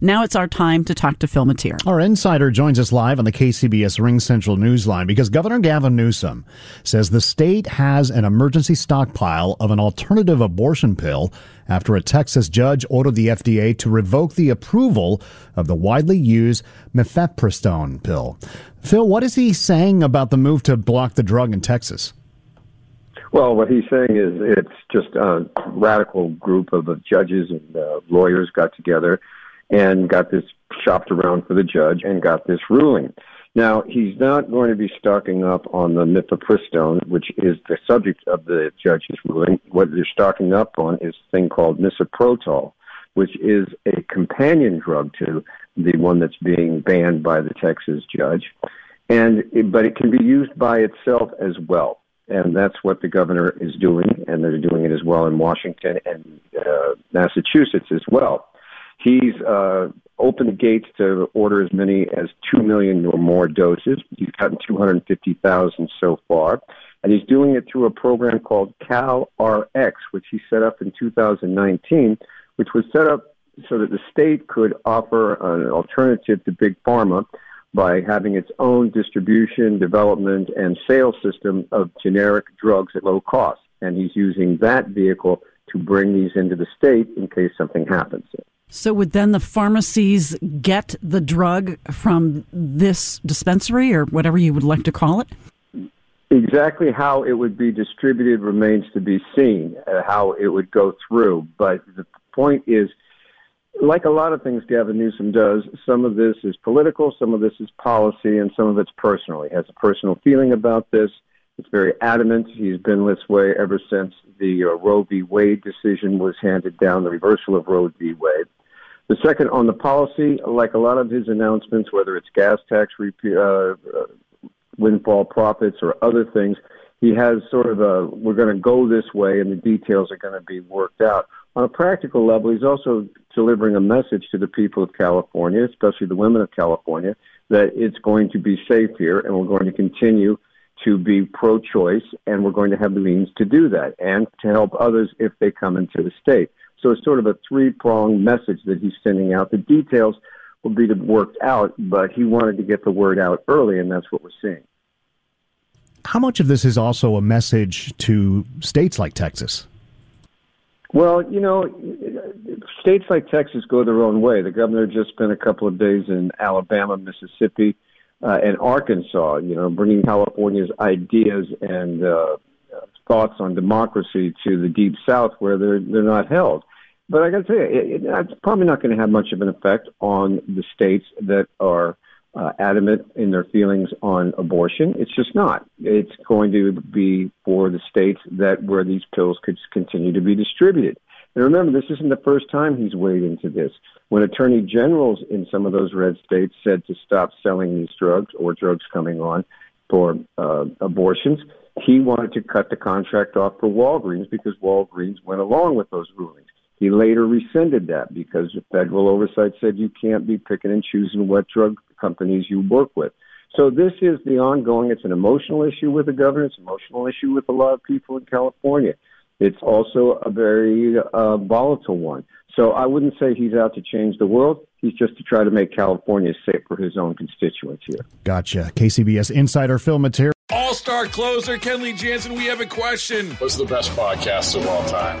Now it's our time to talk to Phil Matier. Our insider joins us live on the KCBS RingCentral Newsline because Governor Gavin Newsom says the state has an emergency stockpile of an alternative abortion pill after a Texas judge ordered the FDA to revoke the approval of the widely used mifepristone pill. Phil, what is he saying about the move to block the drug in Texas? Well, what he's saying is it's just a radical group of judges and uh, lawyers got together and got this shopped around for the judge and got this ruling. Now, he's not going to be stocking up on the mifepristone, which is the subject of the judge's ruling. What they're stocking up on is a thing called misoprostol, which is a companion drug to the one that's being banned by the Texas judge. And, but it can be used by itself as well. And that's what the governor is doing, and they're doing it as well in Washington and uh, Massachusetts as well. He's uh, opened the gates to order as many as 2 million or more doses. He's gotten 250,000 so far. And he's doing it through a program called CalRx, which he set up in 2019, which was set up so that the state could offer an alternative to big pharma by having its own distribution, development, and sales system of generic drugs at low cost. And he's using that vehicle to bring these into the state in case something happens. So, would then the pharmacies get the drug from this dispensary or whatever you would like to call it? Exactly how it would be distributed remains to be seen, uh, how it would go through. But the point is, like a lot of things Gavin Newsom does, some of this is political, some of this is policy, and some of it's personal. He has a personal feeling about this. It's very adamant. He's been this way ever since the uh, Roe v. Wade decision was handed down, the reversal of Roe v. Wade. The second, on the policy, like a lot of his announcements, whether it's gas tax, uh, uh, windfall profits, or other things, he has sort of a we're going to go this way, and the details are going to be worked out. On a practical level, he's also delivering a message to the people of California, especially the women of California, that it's going to be safe here, and we're going to continue to be pro-choice, and we're going to have the means to do that, and to help others if they come into the state. So it's sort of a three pronged message that he's sending out. The details will be worked out, but he wanted to get the word out early, and that's what we're seeing. How much of this is also a message to states like Texas? Well, you know, states like Texas go their own way. The governor just spent a couple of days in Alabama, Mississippi, uh, and Arkansas, you know, bringing California's ideas and uh, thoughts on democracy to the deep south where they're they're not held. But I got to tell you, it, it, it's probably not going to have much of an effect on the states that are uh, adamant in their feelings on abortion. It's just not. It's going to be for the states that where these pills could continue to be distributed. And remember, this isn't the first time he's weighed into this. When attorney generals in some of those red states said to stop selling these drugs or drugs coming on for uh, abortions, he wanted to cut the contract off for Walgreens because Walgreens went along with those rulings. He later rescinded that because the federal oversight said you can't be picking and choosing what drug companies you work with. So this is the ongoing. It's an emotional issue with the governor. It's an emotional issue with a lot of people in California. It's also a very uh, volatile one. So I wouldn't say he's out to change the world. He's just to try to make California safe for his own constituents here. Gotcha. KCBS insider Phil Matier. All star closer Kenley Jansen, we have a question. What's the best podcast of all time?